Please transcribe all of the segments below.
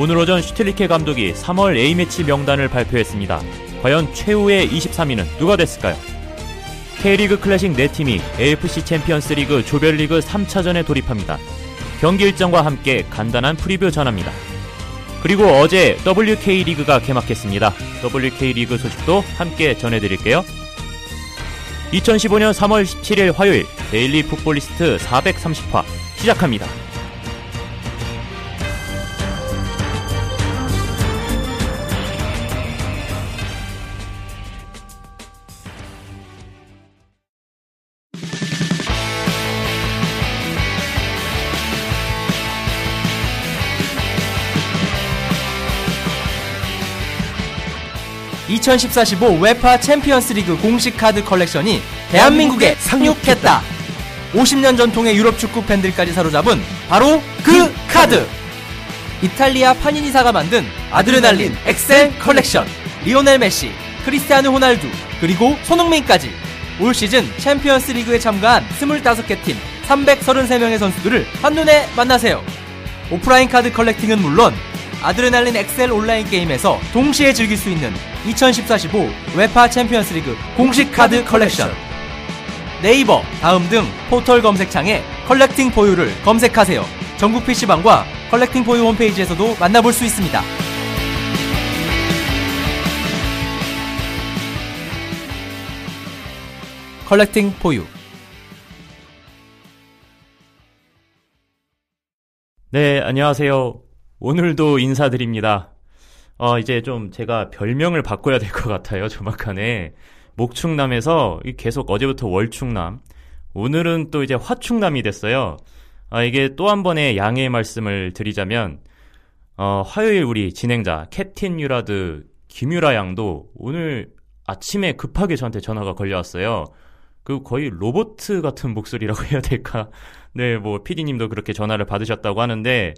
오늘 오전 슈틸리케 감독이 3월 A매치 명단을 발표했습니다. 과연 최후의 23인은 누가 됐을까요? K리그 클래식 4팀이 AFC 챔피언스 리그 조별리그 3차전에 돌입합니다. 경기 일정과 함께 간단한 프리뷰 전합니다. 그리고 어제 WK 리그가 개막했습니다. WK 리그 소식도 함께 전해드릴게요. 2015년 3월 17일 화요일 데일리 풋볼리스트 430화 시작합니다. 2014-15 웨파 챔피언스리그 공식 카드 컬렉션이 대한민국에 상륙했다. 50년 전통의 유럽 축구 팬들까지 사로잡은 바로 그 카드. 이탈리아 파니니사가 만든 아드레날린 XL 컬렉션. 리오넬 메시, 크리스티아누 호날두, 그리고 손흥민까지 올 시즌 챔피언스 리그에 참가한 25개 팀 333명의 선수들을 한눈에 만나세요. 오프라인 카드 collecting은 물론 아드레날린 XL 온라인 게임에서 동시에 즐길 수 있는 2014-15 UEFA 챔피언스 리그 공식 카드 컬렉션. 네이버, 다음 등 포털 검색창에 컬렉팅 포유를 검색하세요. 전국 PC방과 컬렉팅 포유 홈페이지에서도 만나볼 수 있습니다. 컬렉팅 포유. 네, 안녕하세요. 오늘도 인사드립니다. 어, 이제 좀 제가 별명을 바꿔야 될 것 같아요, 조막간에. 목충남에서 계속 어제부터 월충남. 오늘은 또 이제 화충남이 됐어요. 아, 이게 또 한 번의 양해의 말씀을 드리자면, 어, 화요일 우리 진행자, 캡틴 유라드 김유라 양도 오늘 아침에 급하게 저한테 전화가 걸려왔어요. 그 거의 로봇 같은 목소리라고 해야 될까? 네, 뭐, 피디님도 그렇게 전화를 받으셨다고 하는데,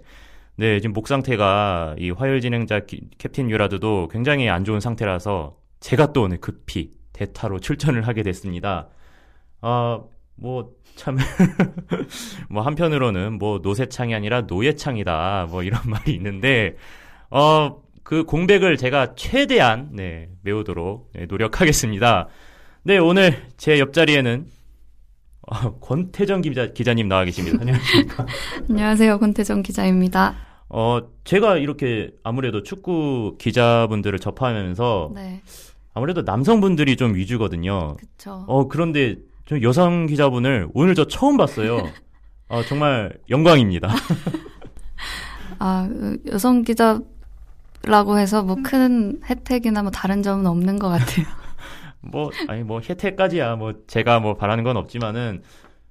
네, 지금 목 상태가 이 화요일 진행자 기, 캡틴 유라드도 굉장히 안 좋은 상태라서 제가 또 오늘 급히 대타로 출전을 하게 됐습니다. 아, 뭐, 참, 뭐, 한편으로는 뭐, 노세창이 아니라 노예창이다. 뭐, 이런 말이 있는데, 어, 그 공백을 제가 최대한, 네, 메우도록 네, 노력하겠습니다. 네, 오늘 제 옆자리에는 어, 권태정 기자, 기자님 나와 계십니다. 안녕하십니까. 안녕하세요. 권태정 기자입니다. 어, 제가 이렇게 아무래도 축구 기자분들을 접하면서 네. 아무래도 남성분들이 좀 위주거든요. 그쵸. 어, 그런데 저 여성 기자분을 오늘 저 처음 봤어요. 어, 정말 영광입니다. 아, 그 여성 기자라고 해서 뭐 큰 혜택이나 뭐 다른 점은 없는 것 같아요. 뭐, 아니, 뭐, 혜택까지야, 뭐, 제가 뭐, 바라는 건 없지만은,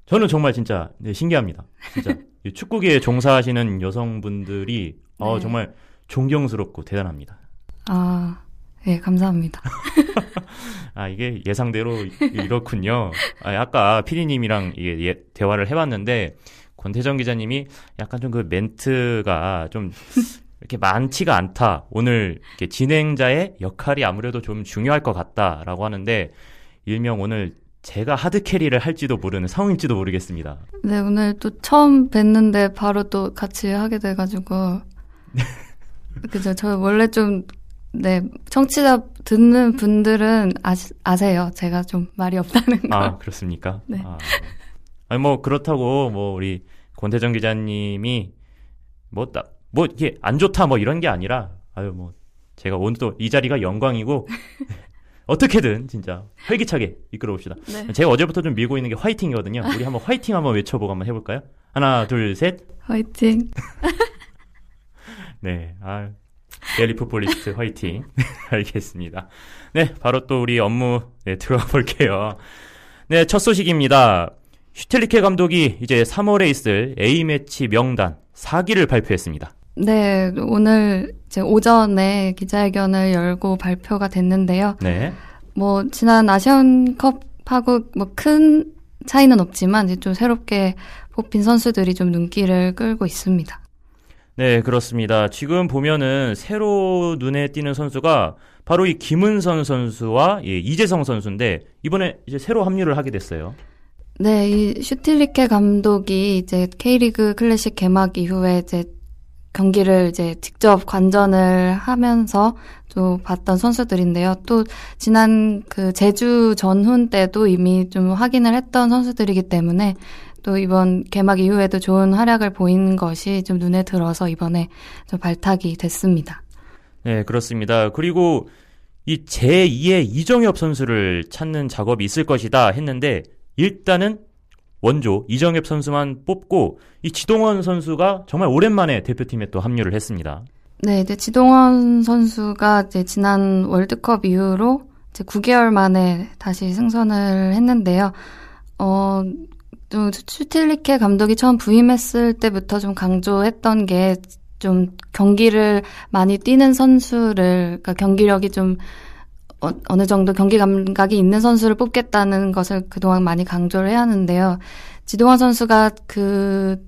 저는 정말 진짜, 네, 신기합니다. 진짜. 이 축구계에 종사하시는 여성분들이, 어, 네. 정말 존경스럽고 대단합니다. 아, 예, 감사합니다. 아, 이게 예상대로 이렇군요. 아, 아까 피디님이랑 이게 예- 대화를 해봤는데, 권태정 기자님이 약간 좀 그 멘트가 좀 이렇게 많지가 않다. 오늘 이렇게 진행자의 역할이 아무래도 좀 중요할 것 같다라고 하는데, 일명 오늘 제가 하드캐리를 할지도 모르는 상황일지도 모르겠습니다. 네, 오늘 또 처음 뵀는데 바로 또 같이 하게 돼가지고. 그죠. 저 원래 좀, 네, 청취자 듣는 분들은 아시, 아세요. 제가 좀 말이 없다는 거. 아, 그렇습니까? 네. 아, 아니, 뭐, 그렇다고, 뭐, 우리, 권태정 기자님이, 뭐, 딱, 뭐, 이게 안 좋다, 뭐, 이런 게 아니라, 아유, 뭐, 제가 오늘 또 이 자리가 영광이고, 어떻게든, 진짜, 활기차게 이끌어 봅시다. 네. 제가 어제부터 좀 밀고 있는 게 화이팅이거든요. 우리 한번 화이팅 한번 외쳐보고 한번 해볼까요? 하나, 둘, 셋. 화이팅. 네, 아, 데일리 풋볼리스트 화이팅. 알겠습니다. 네, 바로 또 우리 업무 네, 들어가 볼게요. 네, 첫 소식입니다. 슈틸리케 감독이 이제 3월에 있을 A매치 명단 4기를 발표했습니다. 네, 오늘 이제 오전에 기자회견을 열고 발표가 됐는데요. 네. 뭐 지난 아시안컵하고 뭐 큰 차이는 없지만 이제 좀 새롭게 뽑힌 선수들이 좀 눈길을 끌고 있습니다. 네, 그렇습니다. 지금 보면은 새로 눈에 띄는 선수가 바로 이 김은선 선수와 예, 이재성 선수인데 이번에 이제 새로 합류를 하게 됐어요. 네, 이 슈틸리케 감독이 이제 K리그 클래식 개막 이후에 이제 경기를 이제 직접 관전을 하면서 또 봤던 선수들인데요. 또 지난 그 제주 전훈 때도 이미 좀 확인을 했던 선수들이기 때문에 또 이번 개막 이후에도 좋은 활약을 보인 것이 좀 눈에 들어서 이번에 좀 발탁이 됐습니다. 네, 그렇습니다. 그리고 이 제2의 이정엽 선수를 찾는 작업이 있을 것이다 했는데 일단은 원조 이정엽 선수만 뽑고 이 지동원 선수가 정말 오랜만에 대표팀에 또 합류를 했습니다. 네, 이제 지동원 선수가 이제 지난 월드컵 이후로 이제 9개월 만에 다시 승선을 했는데요. 어, 또 슈틸리케 감독이 처음 부임했을 때부터 좀 강조했던 게 좀 경기를 많이 뛰는 선수를, 그러니까 경기력이 좀 어, 느 정도 경기 감각이 있는 선수를 뽑겠다는 것을 그동안 많이 강조를 해야 하는데요. 지동원 선수가 그,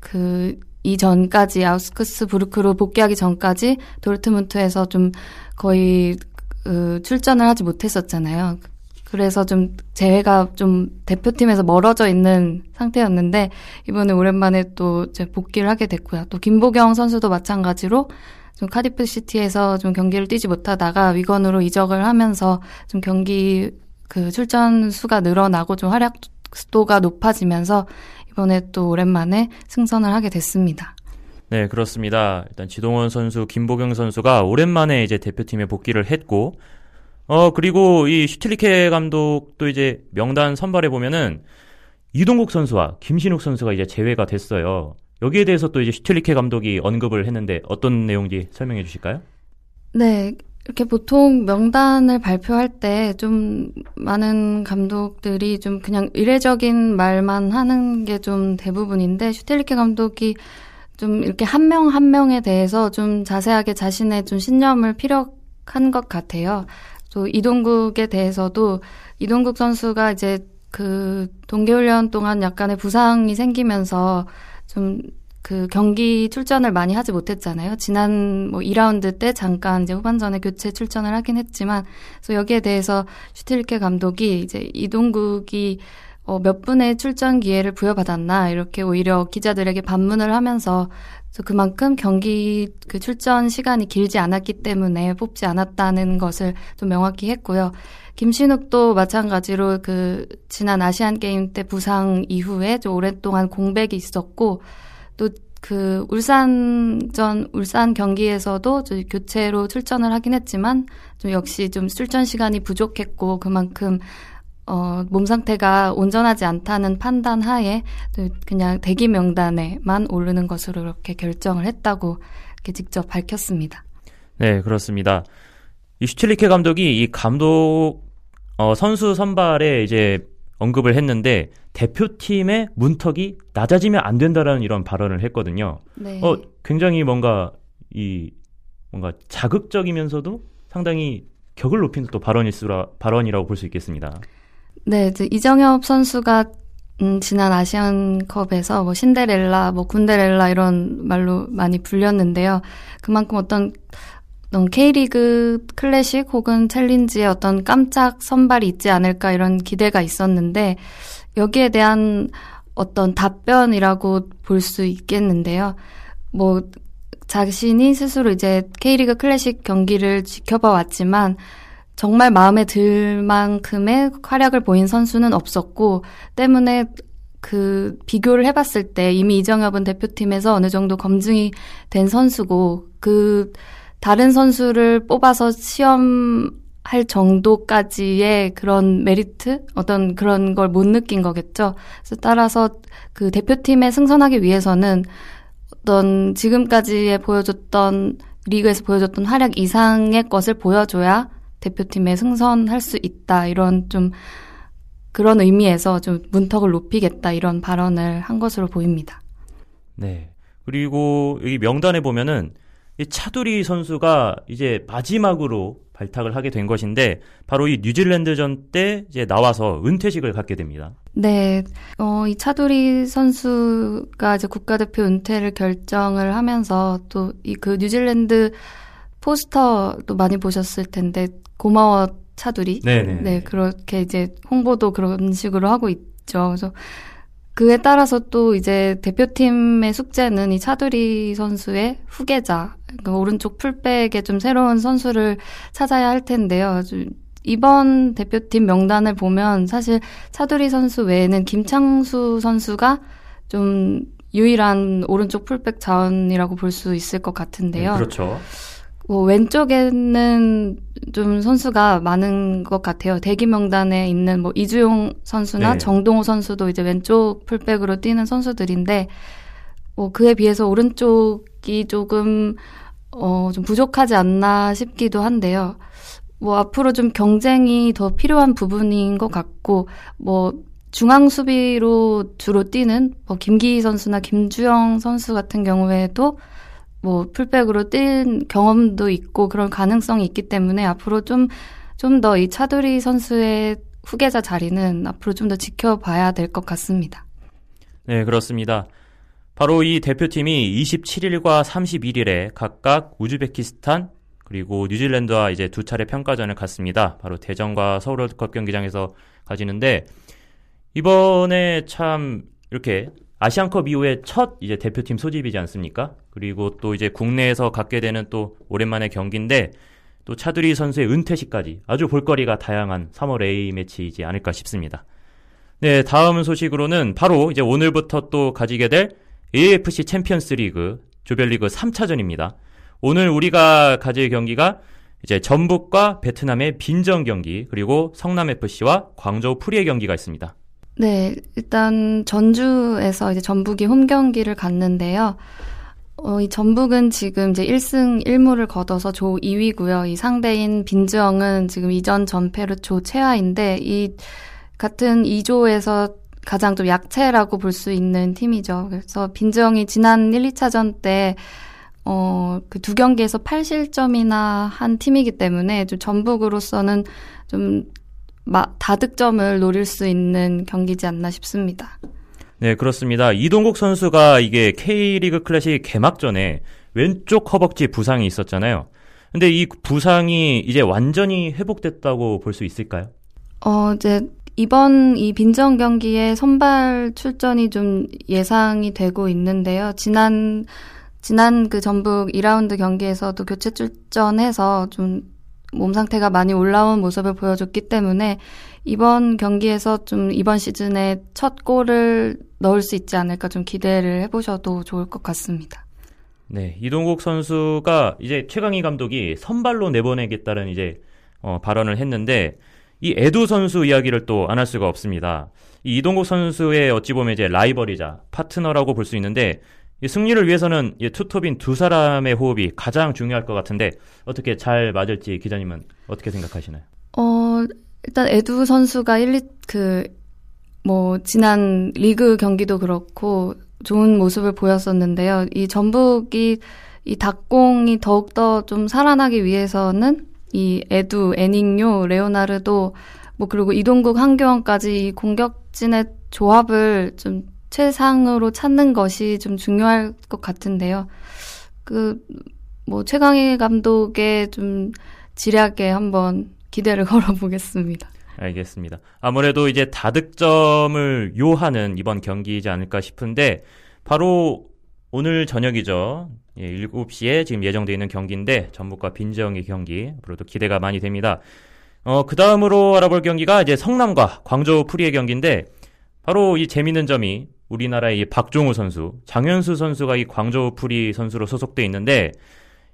그, 이전까지 아우스크스 부르크로 복귀하기 전까지 도르트문트에서 좀 거의 그 출전을 하지 못했었잖아요. 그래서 좀 재회가 좀 대표팀에서 멀어져 있는 상태였는데 이번에 오랜만에 또 복귀를 하게 됐고요. 또 김보경 선수도 마찬가지로 좀 카디프 시티에서 좀 경기를 뛰지 못하다가 위건으로 이적을 하면서 좀 경기 그 출전 수가 늘어나고 좀 활약도가 높아지면서 이번에 또 오랜만에 승선을 하게 됐습니다. 네, 그렇습니다. 일단 지동원 선수, 김보경 선수가 오랜만에 이제 대표팀에 복귀를 했고 어, 그리고 이 슈틸리케 감독도 이제 명단 선발해 보면은 이동국 선수와 김신욱 선수가 이제 제외가 됐어요. 여기에 대해서 또 이제 슈틸리케 감독이 언급을 했는데 어떤 내용인지 설명해 주실까요? 네. 이렇게 보통 명단을 발표할 때 좀 많은 감독들이 좀 그냥 의례적인 말만 하는 게 좀 대부분인데 슈틸리케 감독이 좀 이렇게 한 명한 한 명에 대해서 좀 자세하게 자신의 좀 신념을 피력한 것 같아요. 또 이동국에 대해서도 이동국 선수가 이제 그 동계훈련 동안 약간의 부상이 생기면서 좀 그 경기 출전을 많이 하지 못했잖아요. 지난 뭐 2라운드 때 잠깐 이제 후반전에 교체 출전을 하긴 했지만 그래서 여기에 대해서 슈틸케 감독이 이제 이동국이 어, 몇 분의 출전 기회를 부여받았나 이렇게 오히려 기자들에게 반문을 하면서 그만큼 경기 그 출전 시간이 길지 않았기 때문에 뽑지 않았다는 것을 좀 명확히 했고요. 김신욱도 마찬가지로 그 지난 아시안 게임 때 부상 이후에 좀 오랫동안 공백이 있었고 또 그 울산전 울산 경기에서도 교체로 출전을 하긴 했지만 좀 역시 좀 출전 시간이 부족했고 그만큼 어, 몸 상태가 온전하지 않다는 판단 하에 그냥 대기 명단에만 오르는 것으로 이렇게 결정을 했다고 이렇게 직접 밝혔습니다. 네, 그렇습니다. 이 슈틸리케 감독이 이 감독 어, 선수 선발에 이제 언급을 했는데 대표팀의 문턱이 낮아지면 안 된다라는 이런 발언을 했거든요. 네. 어, 굉장히 뭔가 이 뭔가 자극적이면서도 상당히 격을 높이는 또 발언일수라 발언이라고 볼 수 있겠습니다. 네, 이제 이정엽 선수가 음, 지난 아시안컵에서 뭐 신데렐라, 뭐 군데렐라 이런 말로 많이 불렸는데요. 그만큼 어떤 어떤 K리그 클래식 혹은 챌린지의 어떤 깜짝 선발이 있지 않을까 이런 기대가 있었는데 여기에 대한 어떤 답변이라고 볼 수 있겠는데요. 뭐 자신이 스스로 이제 K리그 클래식 경기를 지켜봐 왔지만 정말 마음에 들 만큼의 활약을 보인 선수는 없었고 때문에 그 비교를 해봤을 때 이미 이정엽은 대표팀에서 어느 정도 검증이 된 선수고 그 다른 선수를 뽑아서 시험할 정도까지의 그런 메리트 어떤 그런 걸 못 느낀 거겠죠. 그래서 따라서 그 대표팀에 승선하기 위해서는 어떤 지금까지의 보여줬던 리그에서 보여줬던 활약 이상의 것을 보여줘야 대표팀에 승선할 수 있다. 이런 좀 그런 의미에서 좀 문턱을 높이겠다. 이런 발언을 한 것으로 보입니다. 네. 그리고 여기 명단에 보면은 이 차두리 선수가 이제 마지막으로 발탁을 하게 된 것인데 바로 이 뉴질랜드전 때 이제 나와서 은퇴식을 갖게 됩니다. 네, 어, 이 차두리 선수가 이제 국가대표 은퇴를 결정을 하면서 또 이 그 뉴질랜드 포스터도 많이 보셨을 텐데 고마워 차두리. 네네. 네, 그렇게 이제 홍보도 그런 식으로 하고 있죠. 그래서 그에 따라서 또 이제 대표팀의 숙제는 이 차두리 선수의 후계자, 그러니까 오른쪽 풀백에 좀 새로운 선수를 찾아야 할 텐데요. 좀 이번 대표팀 명단을 보면 사실 차두리 선수 외에는 김창수 선수가 좀 유일한 오른쪽 풀백 자원이라고 볼 수 있을 것 같은데요. 네, 그렇죠. 뭐 왼쪽에는 좀 선수가 많은 것 같아요. 대기 명단에 있는 뭐 이주용 선수나 네. 정동호 선수도 이제 왼쪽 풀백으로 뛰는 선수들인데 뭐 그에 비해서 오른쪽이 조금 어 좀 부족하지 않나 싶기도 한데요. 뭐 앞으로 좀 경쟁이 더 필요한 부분인 것 같고 뭐 중앙 수비로 주로 뛰는 뭐 김기희 선수나 김주영 선수 같은 경우에도 뭐 풀백으로 뛴 경험도 있고 그런 가능성이 있기 때문에 앞으로 좀 좀 더 이 차두리 선수의 후계자 자리는 앞으로 좀 더 지켜봐야 될 것 같습니다. 네, 그렇습니다. 바로 이 대표팀이 27일과 31일에 각각 우즈베키스탄 그리고 뉴질랜드와 이제 두 차례 평가전을 갖습니다. 바로 대전과 서울 월드컵 경기장에서 가지는데 이번에 참 이렇게 아시안컵 이후에 첫 이제 대표팀 소집이지 않습니까? 그리고 또 이제 국내에서 갖게 되는 또 오랜만의 경기인데 또 차두리 선수의 은퇴식까지 아주 볼거리가 다양한 3월 A 매치이지 않을까 싶습니다. 네, 다음 소식으로는 바로 이제 오늘부터 또 가지게 될 AFC 챔피언스 리그 조별리그 3차전입니다. 오늘 우리가 가질 경기가 이제 전북과 베트남의 빈즈엉 경기 그리고 성남 FC와 광저우 푸리의 경기가 있습니다. 네, 일단 전주에서 이제 전북이 홈 경기를 갖는데요. 어, 이 전북은 지금 이제 1승 1무를 거둬서 조 2위고요. 이 상대인 빈즈엉은 지금 2전 전패로 조 최하위인데 이 같은 2조에서 가장 좀 약체라고 볼 수 있는 팀이죠. 그래서 빈정이 지난 1, 2차전 때 어, 그 두 경기에서 8실점이나 한 팀이기 때문에 좀 전북으로서는 좀 마, 다득점을 노릴 수 있는 경기지 않나 싶습니다. 네, 그렇습니다. 이동국 선수가 이게 K리그 클래식 개막전에 왼쪽 허벅지 부상이 있었잖아요. 근데 이 부상이 이제 완전히 회복됐다고 볼 수 있을까요? 어, 이제 이번 이 빈정 경기에 선발 출전이 좀 예상이 되고 있는데요. 지난 지난 그 전북 2라운드 경기에서도 교체 출전해서 좀 몸 상태가 많이 올라온 모습을 보여줬기 때문에 이번 경기에서 좀 이번 시즌에 첫 골을 넣을 수 있지 않을까 좀 기대를 해보셔도 좋을 것 같습니다. 네, 이동국 선수가 이제 최강희 감독이 선발로 내보내겠다는 이제 어, 발언을 했는데 이 에두 선수 이야기를 또 안 할 수가 없습니다. 이 이동국 선수의 어찌 보면 이제 라이벌이자 파트너라고 볼 수 있는데 이 승리를 위해서는 이 투톱인 두 사람의 호흡이 가장 중요할 것 같은데 어떻게 잘 맞을지 기자님은 어떻게 생각하시나요? 어, 일단 에두 선수가 1, 2, 그, 뭐, 지난 리그 경기도 그렇고 좋은 모습을 보였었는데요. 이 전북이 이 닭공이 더욱더 좀 살아나기 위해서는 이 에두, 애닝요, 레오나르도, 뭐, 그리고 이동국, 한교원까지 이 공격진의 조합을 좀 최상으로 찾는 것이 좀 중요할 것 같은데요. 그, 뭐, 최강희 감독의 좀 지략에 한번 기대를 걸어보겠습니다. 알겠습니다. 아무래도 이제 다득점을 요하는 이번 경기이지 않을까 싶은데 바로 오늘 저녁이죠. 예, 7시에 지금 예정되어 있는 경기인데 전북과 빈즈엉의 경기 앞으로도 기대가 많이 됩니다. 어, 그 다음으로 알아볼 경기가 이제 성남과 광저우 푸리의 경기인데 바로 이 재밌는 점이 우리나라의 이 박종우 선수, 장현수 선수가 이 광저우 푸리 선수로 소속돼 있는데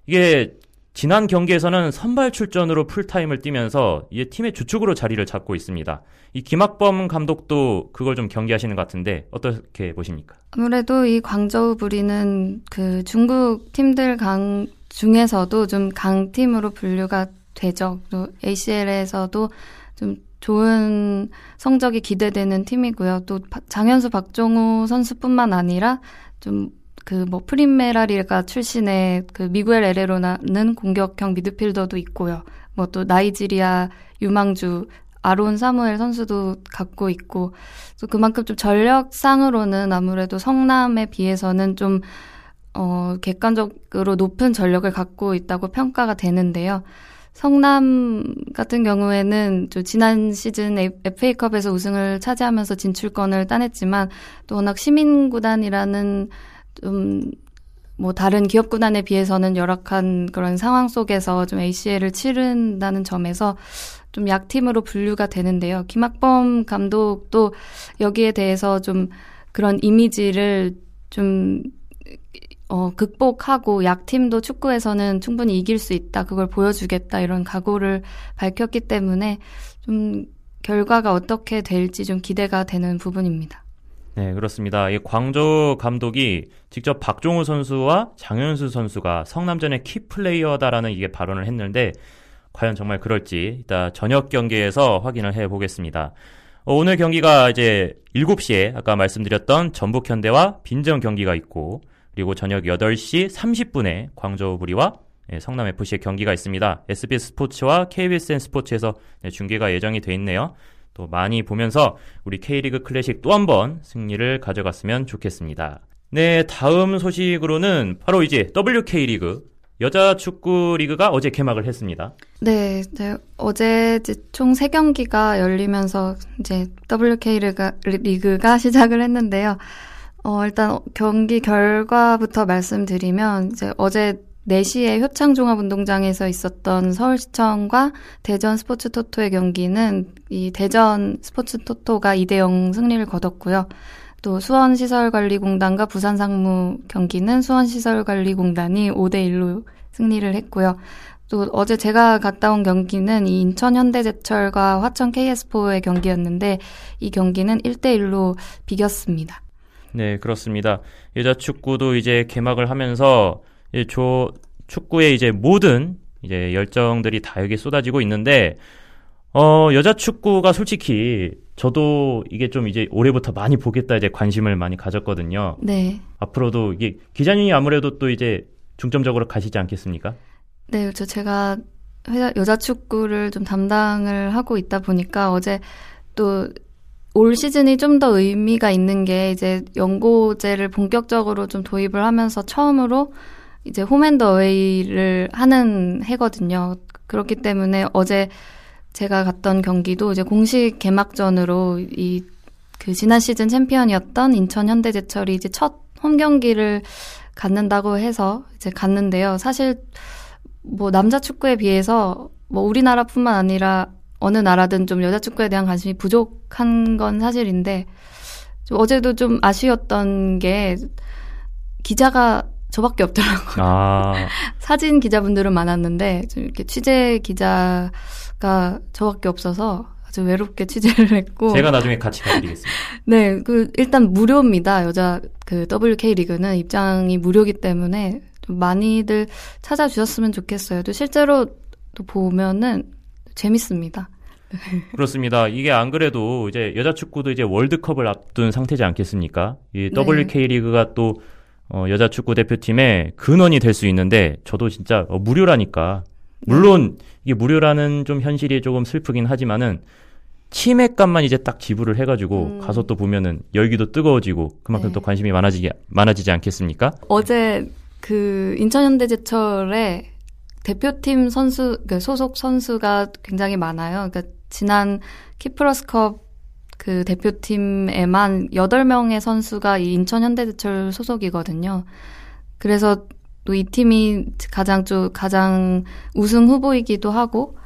이게 지난 경기에서는 선발 출전으로 풀타임을 뛰면서 이제 팀의 주축으로 자리를 잡고 있습니다. 이 김학범 감독도 그걸 좀 경계하시는 것 같은데 어떻게 보십니까? 아무래도 이 광저우 부리는 그 중국 팀들 강 중에서도 좀 강팀으로 분류가 되죠. 또 ACL에서도 좀 좋은 성적이 기대되는 팀이고요. 또 바- 장현수, 박종우 선수뿐만 아니라 좀 그 뭐 프린메라리가 출신의 그 미구엘 에레로나는 공격형 미드필더도 있고요. 뭐 또 나이지리아 유망주 아론 사무엘 선수도 갖고 있고 또 그만큼 좀 전력상으로는 아무래도 성남에 비해서는 좀 어, 객관적으로 높은 전력을 갖고 있다고 평가가 되는데요. 성남 같은 경우에는 좀 지난 시즌 FA컵에서 우승을 차지하면서 진출권을 따냈지만 또 워낙 시민구단이라는 좀 뭐 다른 기업 구단에 비해서는 열악한 그런 상황 속에서 좀 ACL을 치른다는 점에서 좀 약팀으로 분류가 되는데요. 김학범 감독도 여기에 대해서 좀 그런 이미지를 좀 어, 극복하고 약팀도 축구에서는 충분히 이길 수 있다. 그걸 보여주겠다. 이런 각오를 밝혔기 때문에 좀 결과가 어떻게 될지 좀 기대가 되는 부분입니다. 네, 그렇습니다. 이 광조 감독이 직접 박종우 선수와 장현수 선수가 성남전의 키 플레이어다라는 이게 발언을 했는데 과연 정말 그럴지 이따 저녁 경기에서 확인을 해 보겠습니다. 어, 오늘 경기가 이제 7시에 아까 말씀드렸던 전북 현대와 빈정 경기가 있고 그리고 저녁 8시 30분에 광저우 부리와 예, 성남 FC의 경기가 있습니다. SBS 스포츠와 KBSN 스포츠에서 네, 중계가 예정이 돼 있네요. 또 많이 보면서 우리 K리그 클래식 또 한 번 승리를 가져갔으면 좋겠습니다. 네, 다음 소식으로는 바로 이제 WK 리그 여자 축구 리그가 어제 개막을 했습니다. 네, 이제 어제 총 3경기가 열리면서 이제 WK 리그가, 리그가 시작을 했는데요. 어, 일단 경기 결과부터 말씀드리면 이제 어제 4시에 효창종합운동장에서 있었던 서울시청과 대전 스포츠 토토의 경기는 이 대전 스포츠 토토가 2대0 승리를 거뒀고요. 또 수원시설관리공단과 부산상무 경기는 수원시설관리공단이 5대1로 승리를 했고요. 또 어제 제가 갔다 온 경기는 이 인천 현대제철과 화천 KS포의 경기였는데 이 경기는 1대1로 비겼습니다. 네, 그렇습니다. 여자 축구도 이제 개막을 하면서 이제 조 축구의 이제 모든 이제 열정들이 다 여기 쏟아지고 있는데 어, 여자 축구가 솔직히 저도 이게 좀 이제 올해부터 많이 보겠다 이제 관심을 많이 가졌거든요. 네. 앞으로도 이게 기자님이 아무래도 또 이제 중점적으로 가시지 않겠습니까? 네, 저 제가 회사 여자 축구를 좀 담당을 하고 있다 보니까 어제 또 올 시즌이 좀 더 의미가 있는 게 이제 연고제를 본격적으로 좀 도입을 하면서 처음으로 이제 홈앤더웨이를 하는 해거든요. 그렇기 때문에 어제 제가 갔던 경기도 이제 공식 개막전으로 이 그 지난 시즌 챔피언이었던 인천 현대제철이 이제 첫 홈 경기를 갖는다고 해서 이제 갔는데요. 사실 뭐 남자 축구에 비해서 뭐 우리나라뿐만 아니라 어느 나라든 좀 여자 축구에 대한 관심이 부족한 건 사실인데 좀 어제도 좀 아쉬웠던 게 기자가 저밖에 없더라고요. 아, 사진 기자분들은 많았는데 좀 이렇게 취재 기자가 저밖에 없어서 아주 외롭게 취재를 했고 제가 나중에 같이 가드리겠습니다. 네, 그 일단 무료입니다. 여자 그 WK 리그는 입장이 무료기 때문에 좀 많이들 찾아주셨으면 좋겠어요. 또 실제로 또 보면은 재밌습니다. 그렇습니다. 이게 안 그래도 이제 여자 축구도 이제 월드컵을 앞둔 상태지 않겠습니까? 이 네. WK 리그가 또 어, 여자 축구 대표팀의 근원이 될 수 있는데 저도 진짜 어, 무료라니까 물론 이게 무료라는 좀 현실이 조금 슬프긴 하지만은 치맥값만 이제 딱 지불을 해가지고 음. 가서 또 보면은 열기도 뜨거워지고 그만큼 네. 또 관심이 많아지게 많아지지 않겠습니까? 어제 그 인천현대제철에 대표팀 선수, 그 소속 선수가 굉장히 많아요. 그러니까 지난 키프러스컵 그 대표팀에만 8명의 선수가 이 인천 현대제철 소속이거든요. 그래서 또 이 팀이 가장 좀 가장 우승 후보이기도 하고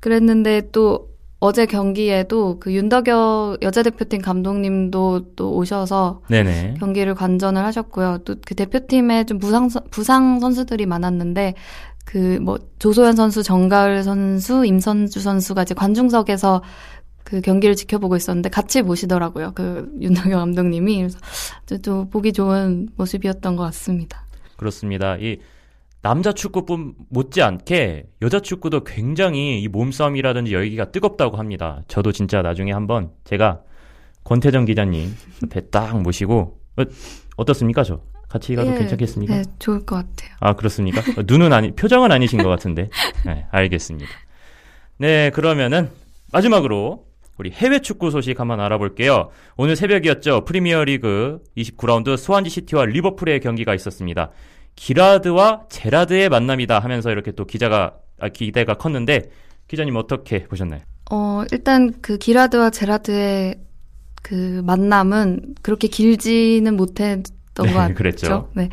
그랬는데 또 어제 경기에도 그 윤덕여 여자 대표팀 감독님도 또 오셔서 네네. 경기를 관전을 하셨고요. 또 그 대표팀에 좀 부상 선- 부상 선수들이 많았는데 그 뭐 조소연 선수, 정가을 선수, 임선주 선수가 이제 관중석에서 그 경기를 지켜보고 있었는데 같이 보시더라고요. 그 윤덕여 감독님이 그래서 좀- 좀 보기 좋은 모습이었던 것 같습니다. 그렇습니다. 이 남자 축구뿐 못지않게 여자 축구도 굉장히 이 몸싸움이라든지 열기가 뜨겁다고 합니다. 저도 진짜 나중에 한번 제가 권태정 기자님 옆에 딱 모시고 어, 어떻습니까 저? 같이 가도 예, 괜찮겠습니까? 네, 좋을 것 같아요. 아 그렇습니까? 어, 눈은 아니 표정은 아니신 것 같은데. 네, 알겠습니다. 네 그러면은 마지막으로 우리 해외 축구 소식 한번 알아볼게요. 오늘 새벽이었죠. 프리미어 리그 29라운드 스완지 시티와 리버풀의 경기가 있었습니다. 기라드와 제라드의 만남이다 하면서 이렇게 또 기자가 아, 기대가 컸는데 기자님 어떻게 보셨나요? 어, 일단 그 기라드와 제라드의 그 만남은 그렇게 길지는 못했던 네, 것 같죠. 그랬죠. 네.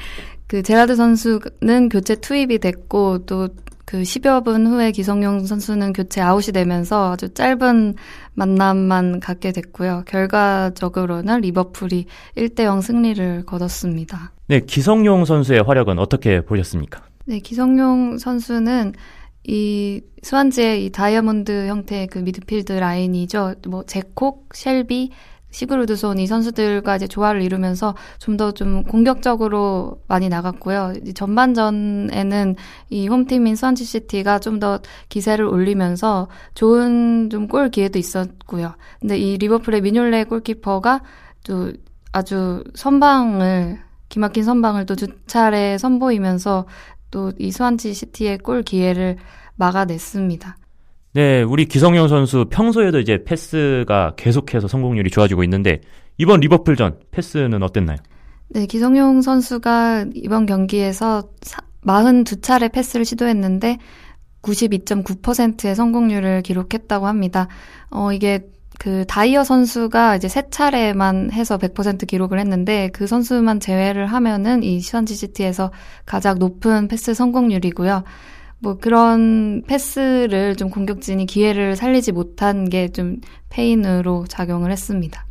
그 제라드 선수는 교체 투입이 됐고 또 그 10여 분 후에 기성용 선수는 교체 아웃이 되면서 아주 짧은 만남만 갖게 됐고요. 결과적으로는 리버풀이 1대 0 승리를 거뒀습니다. 네, 기성용 선수의 활약은 어떻게 보셨습니까? 네, 기성용 선수는 이 스완지의 이 다이아몬드 형태의 그 미드필드 라인이죠. 뭐 잭 코크, 셸비, 시그루드손 이 선수들과 이제 조화를 이루면서 좀 더좀 공격적으로 많이 나갔고요. 이제 전반전에는 이 홈팀인 스완지 시티가 좀 더 기세를 올리면서 좋은 좀 골 기회도 있었고요. 근데 이 리버풀의 미뇰레 골키퍼가 또 아주 선방을 기막힌 선방을 또 두 차례 선보이면서 또 이 스완지 시티의 골 기회를 막아냈습니다. 네, 우리 기성용 선수 평소에도 이제 패스가 계속해서 성공률이 좋아지고 있는데 이번 리버풀전 패스는 어땠나요? 네, 기성용 선수가 이번 경기에서 42차례 패스를 시도했는데 92.9%의 성공률을 기록했다고 합니다. 어, 이게 그 다이어 선수가 이제 세 차례만 해서 100% 기록을 했는데 그 선수만 제외를 하면은 이 시선지 시티에서 가장 높은 패스 성공률이고요. 뭐 그런 패스를 좀 공격진이 기회를 살리지 못한 게 좀 페인으로 작용을 했습니다.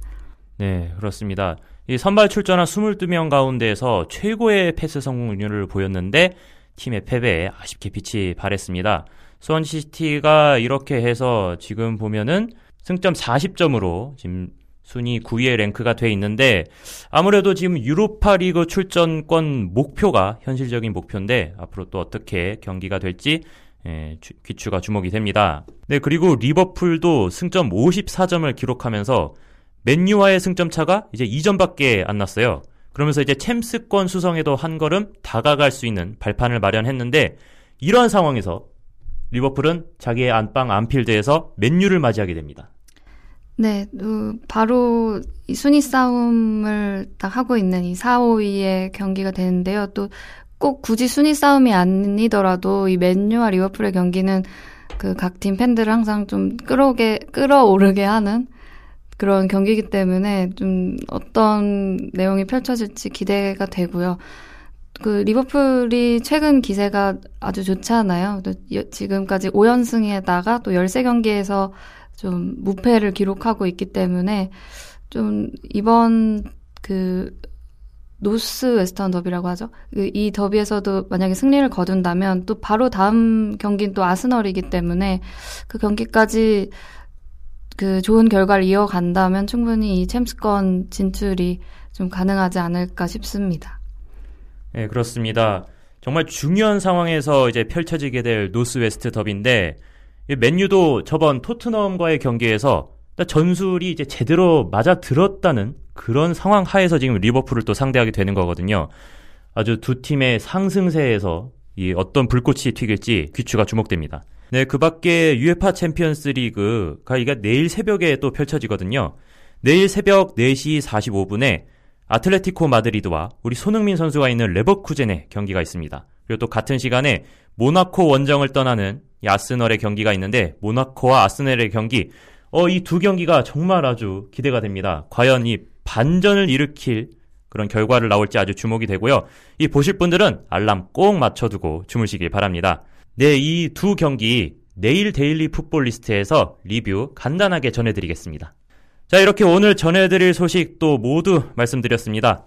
네, 그렇습니다. 이 선발 출전한 22명 가운데에서 최고의 패스 성공률을 보였는데 팀의 패배에 아쉽게 빛이 발했습니다. 수원시티가 이렇게 해서 지금 보면은 승점 40점으로 지금 순위 9위에 랭크가 돼 있는데 아무래도 지금 유로파 리그 출전권 목표가 현실적인 목표인데 앞으로 또 어떻게 경기가 될지 예, 주- 귀추가 주목이 됩니다. 네, 그리고 리버풀도 승점 54점을 기록하면서 맨유와의 승점 차가 이제 2점밖에 안 났어요. 그러면서 이제 챔스권 수성에도 한 걸음 다가갈 수 있는 발판을 마련했는데 이러한 상황에서 리버풀은 자기의 안방 안필드에서 맨유를 맞이하게 됩니다. 네, 어, 바로 이 순위 싸움을 딱 하고 있는 이 4, 5위의 경기가 되는데요. 또 꼭 굳이 순위 싸움이 아니더라도 이 맨유와 리버풀의 경기는 그 각 팀 팬들을 항상 좀 끌어오게, 끌어오르게 하는 그런 경기이기 때문에 좀 어떤 내용이 펼쳐질지 기대가 되고요. 그 리버풀이 최근 기세가 아주 좋잖아요. 지금까지 5연승에다가 또 13경기에서 좀 무패를 기록하고 있기 때문에 좀 이번 그 노스 웨스턴 더비라고 하죠. 그 이 더비에서도 만약에 승리를 거둔다면 또 바로 다음 경기는 또 아스널이기 때문에 그 경기까지 그 좋은 결과를 이어간다면 충분히 이 챔스권 진출이 좀 가능하지 않을까 싶습니다. 네, 그렇습니다. 정말 중요한 상황에서 이제 펼쳐지게 될 노스웨스트 더비인데 이 맨유도 저번 토트넘과의 경기에서 딱 전술이 이제 제대로 맞아 들었다는 그런 상황 하에서 지금 리버풀을 또 상대하게 되는 거거든요. 아주 두 팀의 상승세에서 이 어떤 불꽃이 튀길지 귀추가 주목됩니다. 네, 그 밖에 UEFA 챔피언스 리그가 이가 내일 새벽에 또 펼쳐지거든요. 내일 새벽 4시 45분에 아틀레티코 마드리드와 우리 손흥민 선수가 있는 레버쿠젠의 경기가 있습니다. 그리고 또 같은 시간에 모나코 원정을 떠나는 이 아스널의 경기가 있는데 모나코와 아스널의 경기 어, 이 두 경기가 정말 아주 기대가 됩니다. 과연 이 반전을 일으킬 그런 결과를 나올지 아주 주목이 되고요. 이 보실 분들은 알람 꼭 맞춰두고 주무시길 바랍니다. 네, 이 두 경기 내일 데일리 풋볼 리스트에서 리뷰 간단하게 전해드리겠습니다. 자, 이렇게 오늘 전해드릴 소식도 모두 말씀드렸습니다.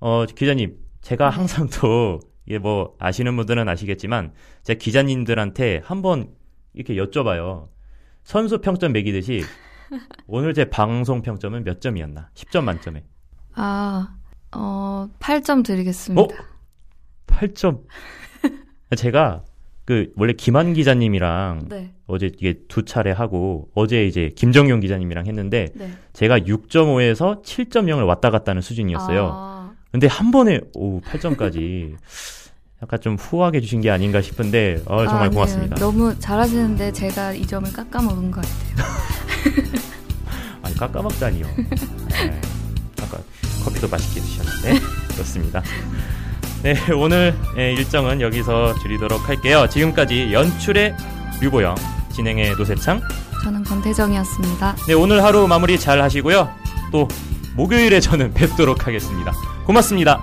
어, 기자님, 제가 항상 또, 이게 뭐, 아시는 분들은 아시겠지만, 제가 기자님들한테 한번 이렇게 여쭤봐요. 선수 평점 매기듯이, 오늘 제 방송 평점은 몇 점이었나? 10점 만점에. 아, 어, 8점 드리겠습니다. 어? 8점. 제가 그 원래 김한 기자님이랑 네. 어제 이게 두 차례 하고 어제 이제 김정용 기자님이랑 했는데 네. 제가 6.5에서 7.0을 왔다 갔다 하는 수준이었어요. 아, 근데 한 번에 오 8점까지 약간 좀 후하게 주신 게 아닌가 싶은데 어, 정말 아니에요. 고맙습니다. 너무 잘하시는데 제가 이 점을 깎아먹은 것 같아요. 아니 깎아먹다니요. 네, 아까 커피도 맛있게 드셨는데 그렇습니다. 네 오늘 예, 일정은 여기서 줄이도록 할게요. 지금까지 연출의 류보영 진행의 노세창. 저는 권태정이었습니다. 네 오늘 하루 마무리 잘 하시고요. 또 목요일에 저는 뵙도록 하겠습니다. 고맙습니다.